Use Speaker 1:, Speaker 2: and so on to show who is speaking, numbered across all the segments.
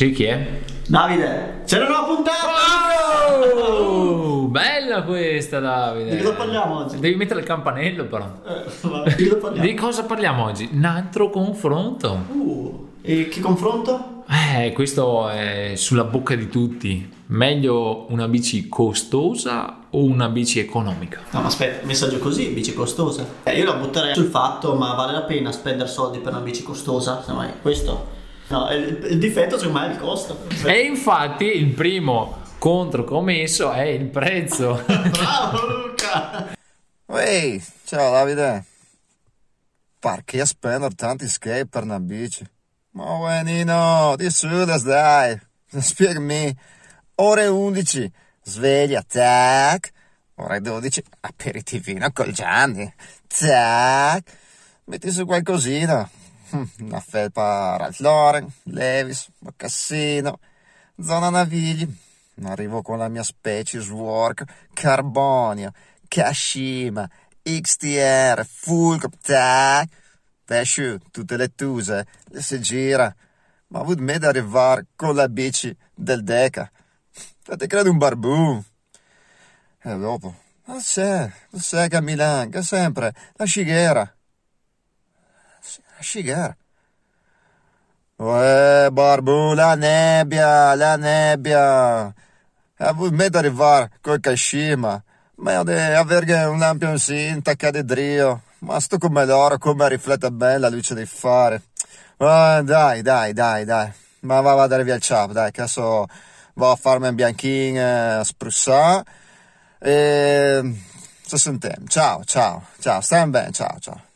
Speaker 1: Sì, chi è?
Speaker 2: Davide, c'è una nuova puntata!
Speaker 1: Oh, bella questa, Davide.
Speaker 2: Di cosa parliamo oggi?
Speaker 1: Devi mettere il campanello, però.
Speaker 2: Eh, vabbè, di cosa parliamo?
Speaker 1: Di cosa parliamo oggi? Un altro confronto.
Speaker 2: Uh, e che confronto?
Speaker 1: Eh, questo è sulla bocca di tutti. Meglio una bici costosa o una bici economica?
Speaker 2: No, ma aspetta, messaggio così, bici costosa. Eh, io la butterei sul fatto, ma vale la pena spendere soldi per una bici costosa? Semmai, questo? No, il, il difetto secondo me è il costo.
Speaker 1: E infatti il primo contro che ho messo è il prezzo.
Speaker 2: Bravo Luca!
Speaker 3: Ehi, ciao Davide. Perché spendere tanti skate per una bici? Ma buonino, di su dai. Spiegami. Ore 11, sveglia, tac. Ore 12, aperitivino col Gianni. Tac. Metti su qualcosina. Hm, Una felpa Ralph Lauren, Levis, Mocassino, zona Navigli. Arrivo con la mia Species Work, Carbonio, Kashima, XTR, Fulcro, tac. Pesce, tutte le tuse, le si gira. Ma avuto me arrivare con la bici del Deca. Te credo un barbù. E dopo, ma lo sai che a Milano, che sempre, la scighera. Sì, La scighera. Uè, barbù, la nebbia, la nebbia. Ha avuto me da arrivare col Kashima. Ma di avere un lampioncino attaccato di drio. Ma sto come loro, come riflette bene la luce dei fari. Ah, dai, dai, dai, dai. Ma va, va a dare via il ciao, dai, che adesso vado a farmi un bianchino eh, a sprussare. E... Ci sentiamo. Ciao, ciao, ciao, stai bene, ciao, ciao.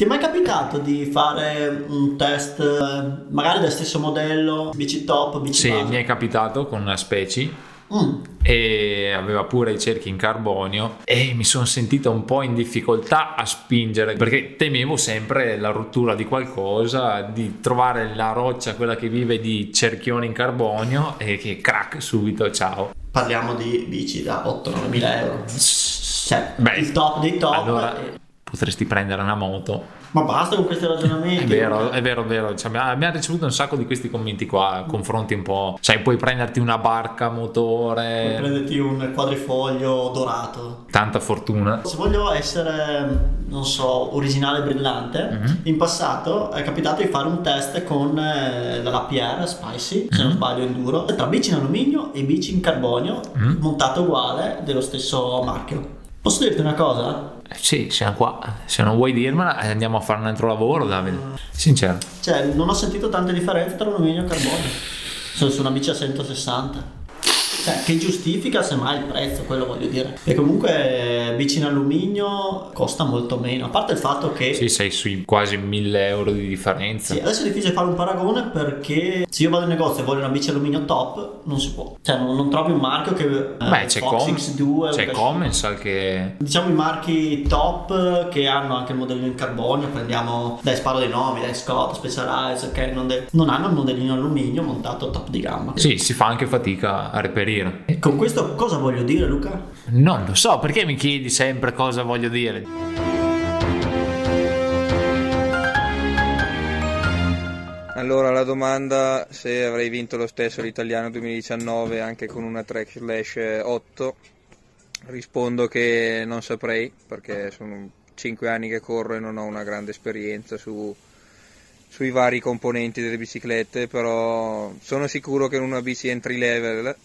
Speaker 2: Ti è mai capitato di fare un test, eh, magari del stesso modello, bici top, bici
Speaker 1: Sì,
Speaker 2: base?
Speaker 1: mi è capitato con una Speci
Speaker 2: Mm,
Speaker 1: e aveva pure i cerchi in carbonio e mi sono sentito un po' in difficoltà a spingere perché temevo sempre la rottura di qualcosa, di trovare la roccia, quella che vive di cerchioni in carbonio e che crack subito, ciao.
Speaker 2: parliamo di bici da 8-9 mila euro. Cioè,
Speaker 1: Beh,
Speaker 2: il top dei top.
Speaker 1: Allora potresti prendere una moto.
Speaker 2: Ma basta con questi ragionamenti.
Speaker 1: È vero, è vero, è vero. Cioè, abbiamo, ricevuto un sacco di questi commenti qua, confronti un po'. Sai, puoi prenderti una barca,
Speaker 2: Puoi
Speaker 1: motore,
Speaker 2: prenderti un quadrifoglio dorato.
Speaker 1: tanta fortuna.
Speaker 2: Se voglio essere, non so, originale e brillante,
Speaker 1: Mhm.
Speaker 2: in passato è capitato di fare un test con eh, la PR Spicy, se
Speaker 1: Mhm.
Speaker 2: non sbaglio enduro, tra bici in alluminio e bici in carbonio,
Speaker 1: Mhm.
Speaker 2: montato uguale dello stesso marchio. Posso dirti una cosa?
Speaker 1: Sì, siamo qua. Se non vuoi dirmela, eh, andiamo a fare un altro lavoro, Davide. Sincero.
Speaker 2: Cioè, non ho sentito tante differenze tra alluminio e carbonio. Sono su una bici a 160. Cioè, che giustifica semmai il prezzo, quello voglio dire. E comunque bici in alluminio costa molto meno. A parte il fatto che
Speaker 1: Sì, sei sui quasi 1000 euro di differenza.
Speaker 2: Sì, adesso è difficile fare un paragone perché se io vado in negozio e voglio una bici alluminio top, non si può. Cioè, non, non trovi un marchio che. eh,
Speaker 1: Beh, c'è,
Speaker 2: Fox
Speaker 1: Com-
Speaker 2: X2,
Speaker 1: c'è Comensal che...
Speaker 2: Diciamo i marchi top che hanno anche il modellino in carbonio, prendiamo, dai sparo dei nomi, dai Scott, Specialized, ok, non, de- non hanno il modellino alluminio montato top di gamma.
Speaker 1: Sì, si fa anche fatica a reperire.
Speaker 2: E con questo cosa voglio dire Luca?
Speaker 1: Non lo so, perché mi chiedi sempre cosa voglio dire?
Speaker 4: Allora la domanda se avrei vinto lo stesso l'italiano 2019 anche con una track slash 8 rispondo che non saprei perché sono 5 anni che corro e non ho una grande esperienza su- sui vari componenti delle biciclette però sono sicuro che in una bici entry level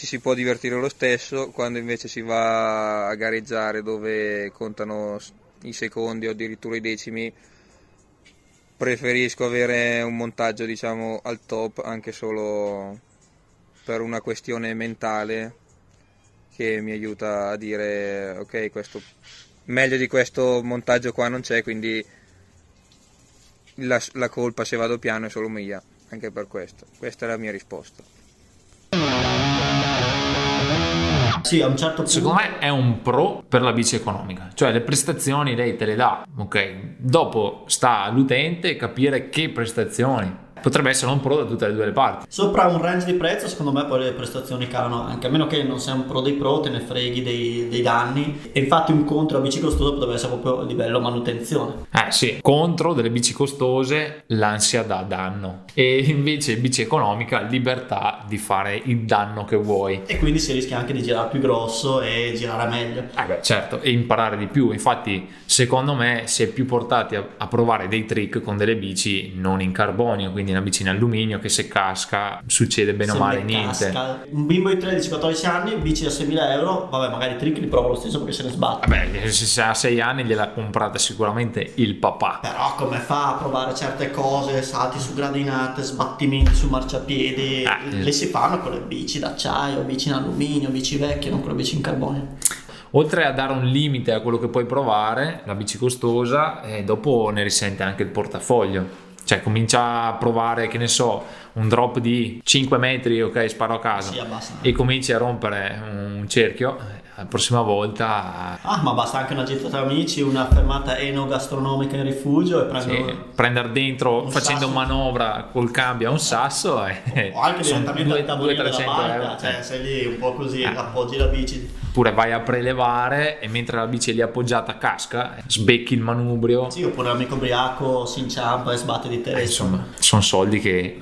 Speaker 4: ci si può divertire lo stesso quando invece si va a gareggiare dove contano i secondi o addirittura i decimi preferisco avere un montaggio diciamo al top anche solo per una questione mentale che mi aiuta a dire ok questo meglio di questo montaggio qua non c'è quindi la, la colpa se vado piano è solo mia anche per questo. Questa è la mia risposta
Speaker 2: Sì, a un certo punto.
Speaker 1: Secondo me è un pro per la bici economica, cioè le prestazioni lei te le dà, ok? Dopo sta all'utente capire che prestazioni. Potrebbe essere un pro da tutte e due le parti.
Speaker 2: Sopra un range di prezzo, secondo me poi le prestazioni calano anche, a meno che non sei un pro dei pro, te ne freghi dei, dei danni. E infatti un contro a bici costosa potrebbe essere proprio a livello manutenzione.
Speaker 1: Eh sì, contro delle bici costose l'ansia da danno e invece bici economica libertà di fare il danno che vuoi.
Speaker 2: E quindi si rischia anche di girare più grosso e girare meglio.
Speaker 1: Eh beh, certo, e imparare di più. Infatti, secondo me, si è più portati a, a provare dei trick con delle bici non in carbonio, quindi una bici in alluminio che se casca succede bene o male niente.
Speaker 2: casca. Un bimbo di 13-14 anni, bici da 6.000 euro, vabbè magari trick li prova lo stesso perché se ne sbatte.
Speaker 1: Vabbè, se ha 6 anni gliel'ha comprata sicuramente il papà.
Speaker 2: Però come fa a provare certe cose, salti su gradinate, sbattimenti su marciapiedi,
Speaker 1: Ah,
Speaker 2: le si fanno con le bici d'acciaio, bici in alluminio, bici vecchie, non con le bici in carbonio.
Speaker 1: Oltre a dare un limite a quello che puoi provare, la bici costosa, eh, dopo ne risente anche il portafoglio. Cioè comincia a provare, che ne so, un drop di 5 metri, ok, sparo a caso,
Speaker 2: Sì,
Speaker 1: e cominci a rompere un cerchio, la prossima volta
Speaker 2: Ah, ma basta anche una gita tra amici, una fermata enogastronomica in rifugio e prendo...
Speaker 1: sì, prendere dentro
Speaker 2: Un
Speaker 1: facendo
Speaker 2: sasso.
Speaker 1: manovra col cambio a un sasso e
Speaker 2: O anche direttamente al tavolino della
Speaker 1: 200-300
Speaker 2: barca, cioè sei lì un po' così,
Speaker 1: Eh.
Speaker 2: appoggi la bici.
Speaker 1: Oppure vai a prelevare e mentre la bici è lì appoggiata casca, eh, sbecchi il manubrio.
Speaker 2: Sì, oppure l'amico ubriaco si inciampa e sbatte di
Speaker 1: Eh,
Speaker 2: testa.
Speaker 1: insomma, sono soldi che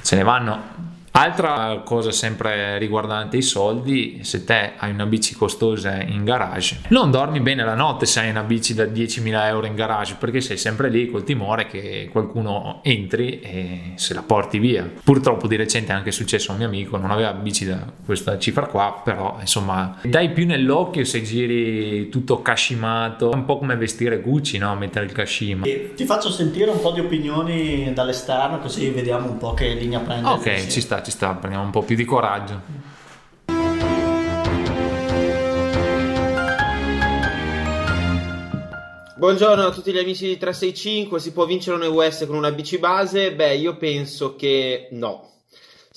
Speaker 1: se ne vanno. Altra cosa sempre riguardante i soldi, se te hai una bici costosa in garage, non dormi bene la notte se hai una bici da 10.000 euro in garage perché sei sempre lì col timore che qualcuno entri e se la porti via. Purtroppo di recente è anche successo a un mio amico, non aveva bici da questa cifra qua, però insomma dai più nell'occhio se giri tutto cascimato, è un po' come vestire Gucci, no? Mettere il cascima.
Speaker 2: E Ti faccio sentire un po' di opinioni dall'esterno così vediamo un po' che linea prende.
Speaker 1: Ok, ci sta, ci sta, prendiamo un po' più di coraggio.
Speaker 5: Buongiorno a tutti gli amici di 365, si può vincere un EUS con una bici base? Beh, io penso che no.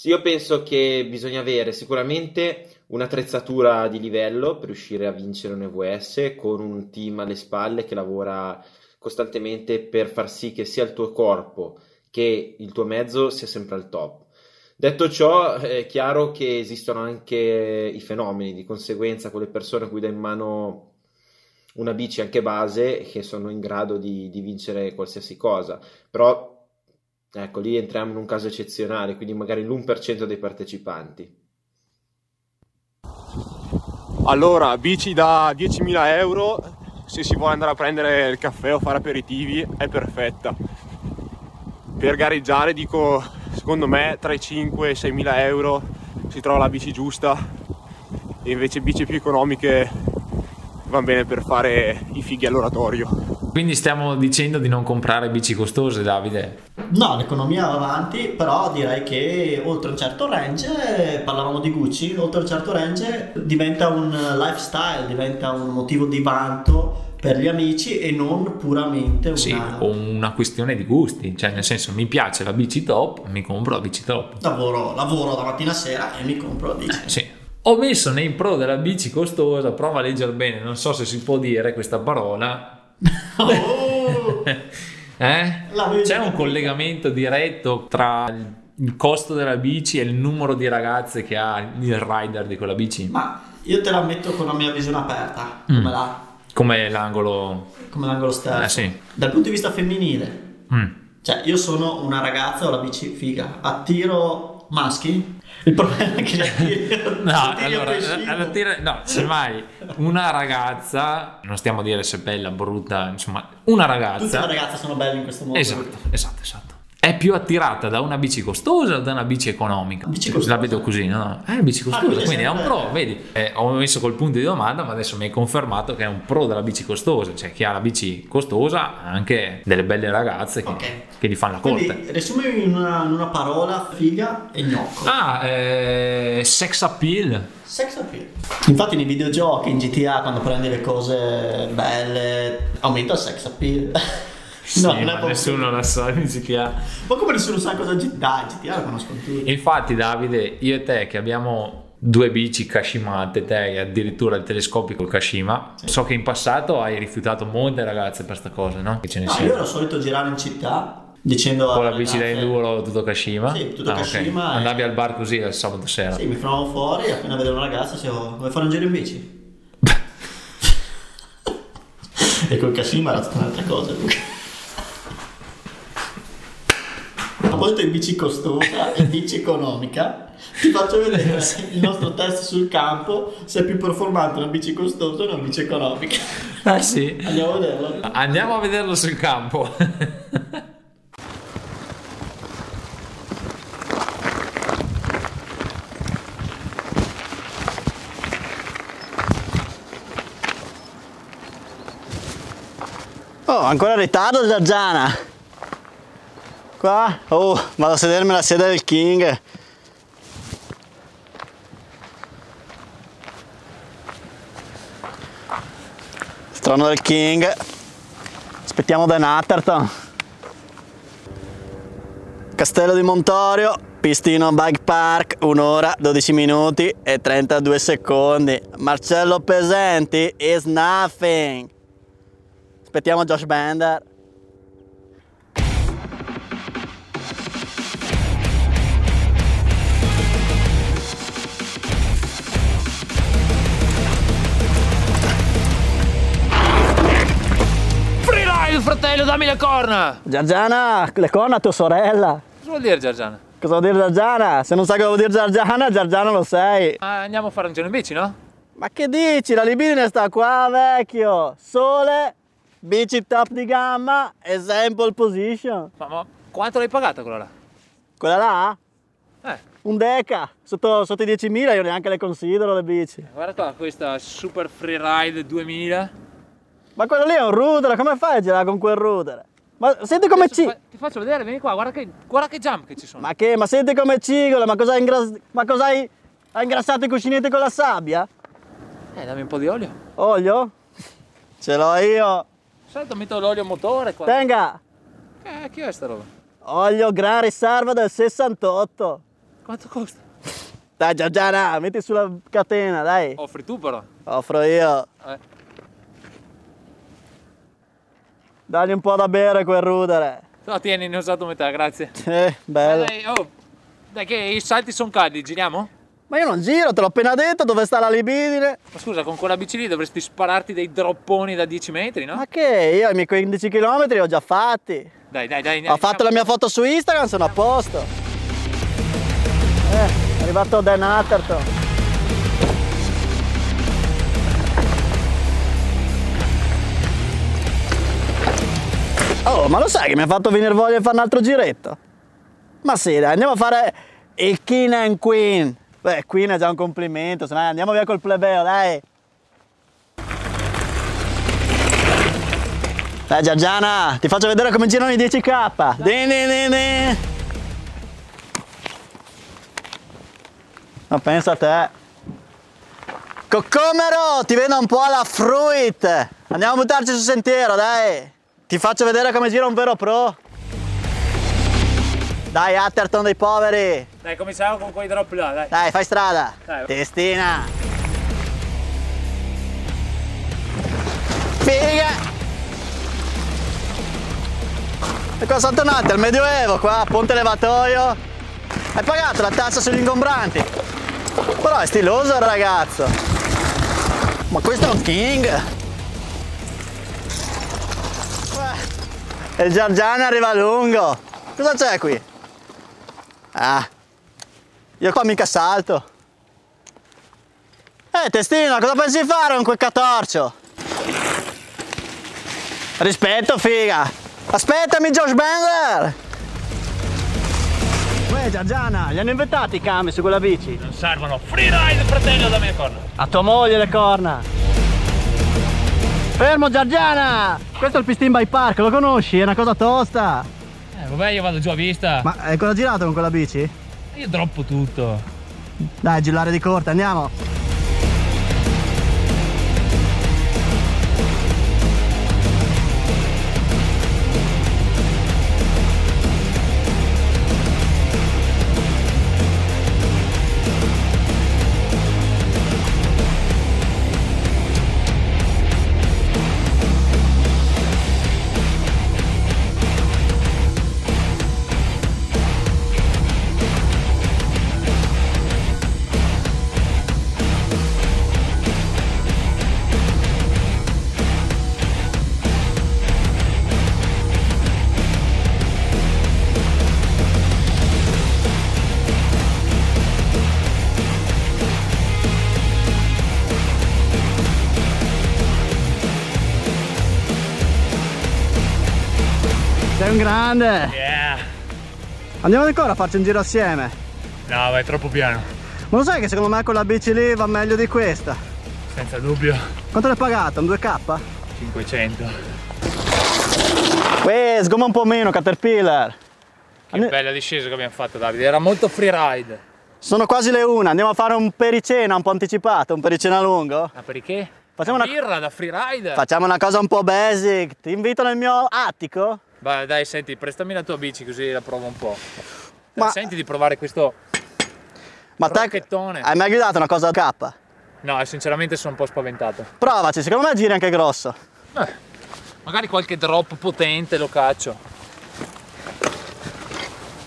Speaker 5: Io penso che bisogna avere sicuramente un'attrezzatura di livello per riuscire a vincere un EVS con un team alle spalle che lavora costantemente per far sì che sia il tuo corpo che il tuo mezzo sia sempre al top. Detto ciò, è chiaro che esistono anche i fenomeni, di conseguenza quelle persone a cui dai in mano una bici anche base che sono in grado di, di vincere qualsiasi cosa, però ecco lì entriamo in un caso eccezionale, quindi magari l'1% dei partecipanti.
Speaker 6: Allora, bici da 10.000 euro, se si vuole andare a prendere il caffè o fare aperitivi, è perfetta. Per gareggiare, dico, secondo me, tra i 5 e i 6.000 euro si trova la bici giusta e invece bici più economiche vanno bene per fare i fighi all'oratorio.
Speaker 1: Quindi stiamo dicendo di non comprare bici costose, Davide.
Speaker 2: No, l'economia va avanti, però direi che oltre un certo range, parlavamo di Gucci, oltre un certo range diventa un lifestyle, diventa un motivo di vanto per gli amici e non puramente una...
Speaker 1: Sì, una questione di gusti, cioè nel senso mi piace la bici top, mi compro la bici top.
Speaker 2: Lavoro, lavoro da mattina a sera e mi compro la bici.
Speaker 1: Sì. Ho messo nei pro della bici costosa, prova a leggere bene, non so se si può dire questa parola.
Speaker 2: Oh!
Speaker 1: Eh? C'è un collegamento diretto tra il- il costo della bici e il numero di ragazze che ha il rider di quella bici?
Speaker 2: Ma io te la metto con la mia visione aperta,
Speaker 1: Mm.
Speaker 2: come, la,
Speaker 1: Come l'angolo...
Speaker 2: come l'angolo stesso.
Speaker 1: Eh, sì.
Speaker 2: Dal punto di vista femminile,
Speaker 1: Mm.
Speaker 2: Cioè, io sono una ragazza, ho la bici figa, attiro maschi. Il problema è che attiri,
Speaker 1: No, allora,
Speaker 2: prescindere.
Speaker 1: alla tira- no, semmai una ragazza, non stiamo a dire se è bella, brutta, insomma, una
Speaker 2: Tutte le
Speaker 1: ragazza,
Speaker 2: ragazze sono belle in questo modo.
Speaker 1: esatto, esatto, esatto, è più attirata da una bici costosa o da una bici economica?
Speaker 2: Bici costosa.
Speaker 1: La vedo così, no? Eh, bici costosa,
Speaker 2: quindi è
Speaker 1: quindi è un pro, vedi? Eh, ho messo col punto di domanda, ma adesso mi hai confermato che è un pro della bici costosa, cioè chi ha la bici costosa ha anche delle belle ragazze che,
Speaker 2: Ok.
Speaker 1: che gli fanno la corte.
Speaker 2: Riassumimi in una, in una parola, figa e gnocco.
Speaker 1: Ah, eh, sex appeal.
Speaker 2: Sex appeal. Infatti nei videogiochi, in GTA, quando prendi le cose belle, aumenta il sex appeal.
Speaker 1: Sì,
Speaker 2: non è
Speaker 1: ma nessuno la sa in GTA.
Speaker 2: Ma come nessuno sa cosa GTA? Dai, GTA lo conoscono tutti.
Speaker 1: Infatti, Davide, io e te che abbiamo due bici Kashimate, te e addirittura il telescopio col Kashima, so che in passato hai rifiutato molte ragazze per sta cosa, no? Che ce ne
Speaker 2: No,
Speaker 1: siano.
Speaker 2: io ero solito girare in città dicendo
Speaker 1: Con la bici da enduro tutto Kashima?
Speaker 2: Sì, tutto
Speaker 1: Ah.
Speaker 2: Kashima e-
Speaker 1: Andavi al bar così il sabato sera.
Speaker 2: Sì, mi fermavo fuori e appena vedevo una ragazza dicevo vuoi fare un giro in bici? e col Kashima era tutta un'altra cosa. Luca. A volte in bici costosa e bici economica ti faccio vedere se il nostro test sul campo se è più performante una bici costosa o una bici economica.
Speaker 1: Ah sì.
Speaker 2: Andiamo a vederlo.
Speaker 1: Andiamo a vederlo sul campo.
Speaker 2: Oh, ancora in ritardo Giorgiana. Qua? Oh, vado a sedermi alla sedia del King. Trono del King. Aspettiamo Dan Atherton. Castello di Montorio, pistino bike park, un'ora, 12 minuti e 32 secondi. Marcello Pesenti is nothing. Aspettiamo Josh Bender.
Speaker 1: Fratello, dammi le corna!
Speaker 2: Giorgiana, le corna a tua sorella.
Speaker 1: Cosa vuol dire Giorgiana?
Speaker 2: Cosa vuol dire Giorgiana? Se non sai cosa vuol dire Giorgiana, Giorgiana lo sei.
Speaker 1: Ah, andiamo a fare un giro in bici, no?
Speaker 2: Ma che dici? La libidine sta qua, vecchio. Sole, bici top di gamma e sample position.
Speaker 1: Ma, ma quanto l'hai pagata quella là?
Speaker 2: Quella là?
Speaker 1: Eh,
Speaker 2: Un deca. Sotto, sotto i 10.000 io neanche le considero le bici.
Speaker 1: guarda qua, questa Super Freeride 2000.
Speaker 2: Ma quello lì è un router, come fai a girare con quel router? Ma senti come ci...
Speaker 1: fa- Ti faccio vedere, vieni qua, guarda che, guarda che jump che ci sono.
Speaker 2: Ma che? Ma senti come cigola? Ma cosa hai ingras... Ma cosa hai... Ingrassato i cuscinetti con la sabbia?
Speaker 1: Eh, dammi un po' di olio.
Speaker 2: Olio? Ce l'ho io.
Speaker 1: Solito metto l'olio motore qua.
Speaker 2: Tenga.
Speaker 1: Eh, che è sta roba?
Speaker 2: Olio gran riserva del 68.
Speaker 1: Quanto costa?
Speaker 2: Dai Giorgiana, metti sulla catena, dai.
Speaker 1: Offri tu però.
Speaker 2: Offro io.
Speaker 1: Eh.
Speaker 2: Dagli un po' da bere quel rudere.
Speaker 1: No, tieni, ne ho usato metà, grazie.
Speaker 2: Eh, bello.
Speaker 1: Dai, oh, dai che i salti sono caldi, giriamo?
Speaker 2: Ma io non giro, te l'ho appena detto, dove sta la libidine?
Speaker 1: Ma scusa, con quella bici lì dovresti spararti dei dropponi da 10 metri, no?
Speaker 2: Ma che? Io i miei 15 km li ho già fatti.
Speaker 1: Dai, dai, dai.
Speaker 2: Ho fatto la mia foto su Instagram, sono a posto. Eh, è arrivato Dan Atherton. Oh, ma lo sai che mi ha fatto venire voglia di fare un altro giretto? Ma sì, dai, andiamo a fare il King and Queen. Beh, Queen è già un complimento, se no andiamo via col plebeo, dai. Dai Giorgiana, ti faccio vedere come girano i 10k. Din, din, din, din. Ma pensa a te. Coccomero, ti vedo un po' alla fruit. Andiamo a buttarci sul sentiero, dai. Ti faccio vedere come gira un vero pro. Dai, Atherton dei poveri.
Speaker 1: Dai, cominciamo con quei drop là, dai.
Speaker 2: Dai, fai strada.
Speaker 1: Dai.
Speaker 2: Testina. Figa. E cosa sono tornati al Medioevo qua, ponte levatoio. Hai pagato la tassa sugli ingombranti. Però è stiloso il ragazzo. Ma questo è un king. E il Giorgiano arriva lungo. Cosa c'è qui? Ah, io qua mica salto. Eh, testino, cosa pensi di fare con quel catorcio? Rispetto, figa. Aspettami, Josh Bender. Uè, Giorgiana, gli hanno inventati i cami su quella bici?
Speaker 1: Non servono. Freeride, fratello, dammi le corna.
Speaker 2: A tua moglie le corna. Fermo, Giorgiana! Questo è il Pistin by Park, lo conosci? È una cosa tosta.
Speaker 1: Eh, vabbè, io vado giù a vista.
Speaker 2: Ma hai cosa girato con quella bici?
Speaker 1: Io droppo tutto.
Speaker 2: Dai, gillare di corte, andiamo. Un grande.
Speaker 7: Yeah.
Speaker 2: Andiamo ancora a farci un giro assieme.
Speaker 7: No, vai troppo piano.
Speaker 2: Ma lo sai che secondo me quella bici lì va meglio di questa?
Speaker 7: Senza dubbio.
Speaker 2: Quanto l'hai pagata? Un 2K?
Speaker 7: 500.
Speaker 2: Uè, sgoma un po' meno, Caterpillar.
Speaker 7: Che bella discesa che abbiamo fatto Davide, era molto freeride.
Speaker 2: Sono quasi le una, andiamo a fare un pericena un po' anticipato, un pericena lungo.
Speaker 7: Ma perché?
Speaker 2: Facciamo
Speaker 7: una
Speaker 2: una-
Speaker 7: birra da freeride.
Speaker 2: Facciamo una cosa un po' basic. Ti invito nel mio attico?
Speaker 7: Vai, dai, senti, prestami la tua bici così la provo un po'.
Speaker 2: Ma-
Speaker 7: Senti di provare questo.
Speaker 2: Ma te hai mai guidato una cosa K?
Speaker 7: No, sinceramente sono un po' spaventato.
Speaker 2: Provaci, secondo me giri anche grosso.
Speaker 7: Eh, magari qualche drop potente lo caccio.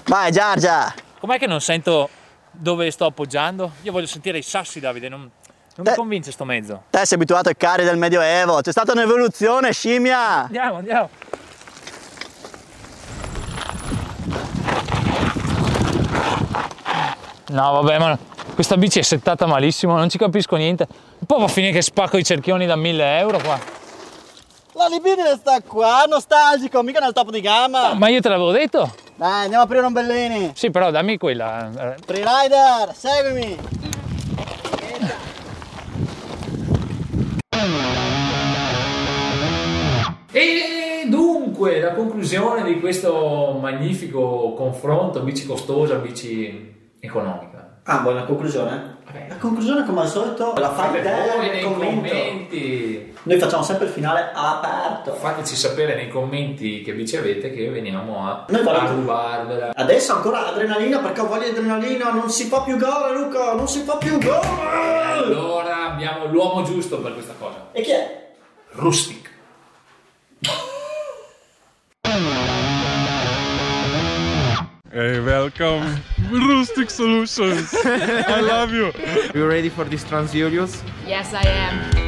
Speaker 2: Vai Giorgia!
Speaker 7: Com'è che non sento dove sto appoggiando? Io voglio sentire i sassi, Davide, non, non mi
Speaker 2: Te-
Speaker 7: convince sto mezzo.
Speaker 2: Te sei abituato ai carri del Medioevo, c'è stata un'evoluzione, scimmia!
Speaker 7: Andiamo, andiamo. No, vabbè, ma questa bici è settata malissimo, non ci capisco niente. Un po' va a finire che spacco i cerchioni da 1000 euro qua.
Speaker 2: La libidine sta qua, nostalgico, mica nel top di gamma!
Speaker 7: Ma io te l'avevo detto?
Speaker 2: Dai, andiamo a aprire un Bellini!
Speaker 7: Sì, però dammi quella.
Speaker 2: Freerider, seguimi!
Speaker 1: E dunque, la conclusione di questo magnifico confronto, bici costosa, bici economica.
Speaker 2: Ah, buona conclusione? La conclusione come al solito la
Speaker 1: Fate
Speaker 2: te
Speaker 1: voi nei
Speaker 2: commento.
Speaker 1: commenti.
Speaker 2: Noi facciamo sempre il finale aperto.
Speaker 1: Fateci sapere nei commenti che bici avete che veniamo a, rubarvela.
Speaker 2: Adesso ancora adrenalina perché ho voglia di adrenalina, non si fa più gara Luca, non si fa più gara!
Speaker 1: Allora abbiamo l'uomo giusto per questa cosa.
Speaker 2: E chi è?
Speaker 1: Rustic.
Speaker 6: Welcome. Rustic Solutions. I love you.
Speaker 4: You ready for this Transurius?
Speaker 8: Yes, I am.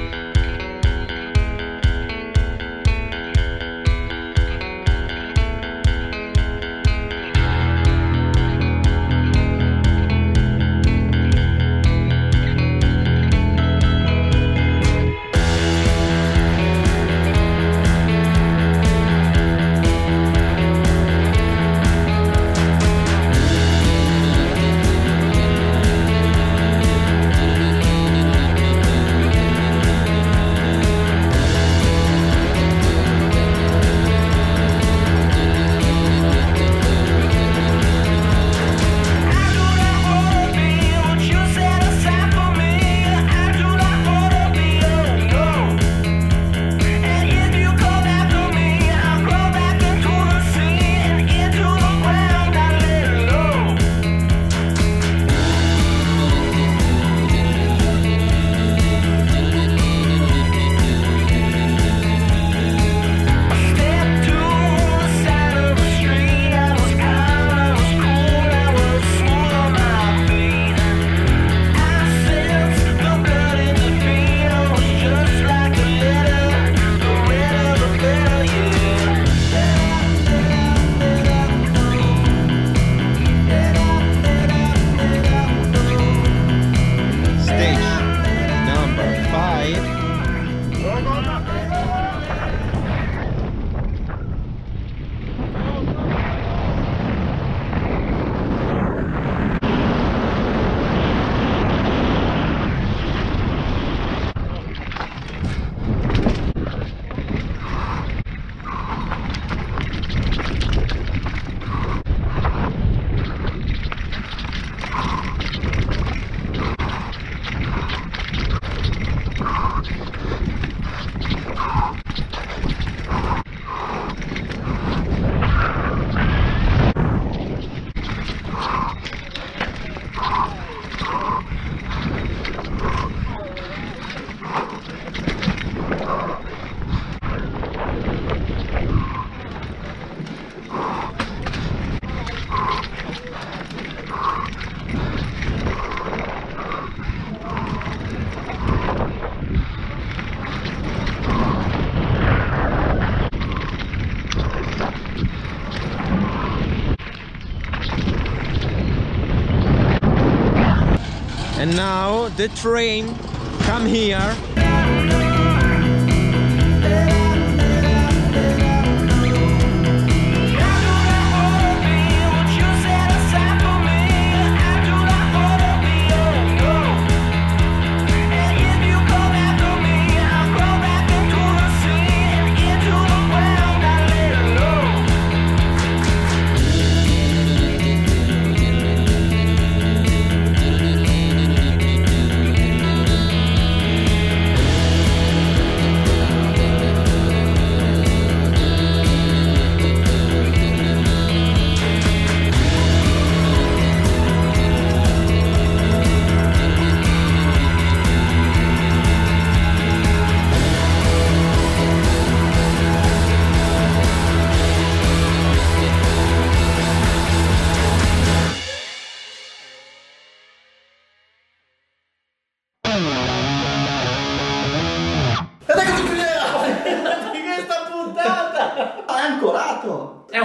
Speaker 4: Now the train come here.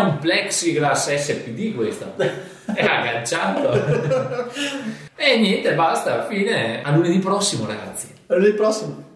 Speaker 1: Un plexiglass SPD questo. È agganciato. e niente, basta, fine. A lunedì prossimo, ragazzi.
Speaker 2: A lunedì prossimo.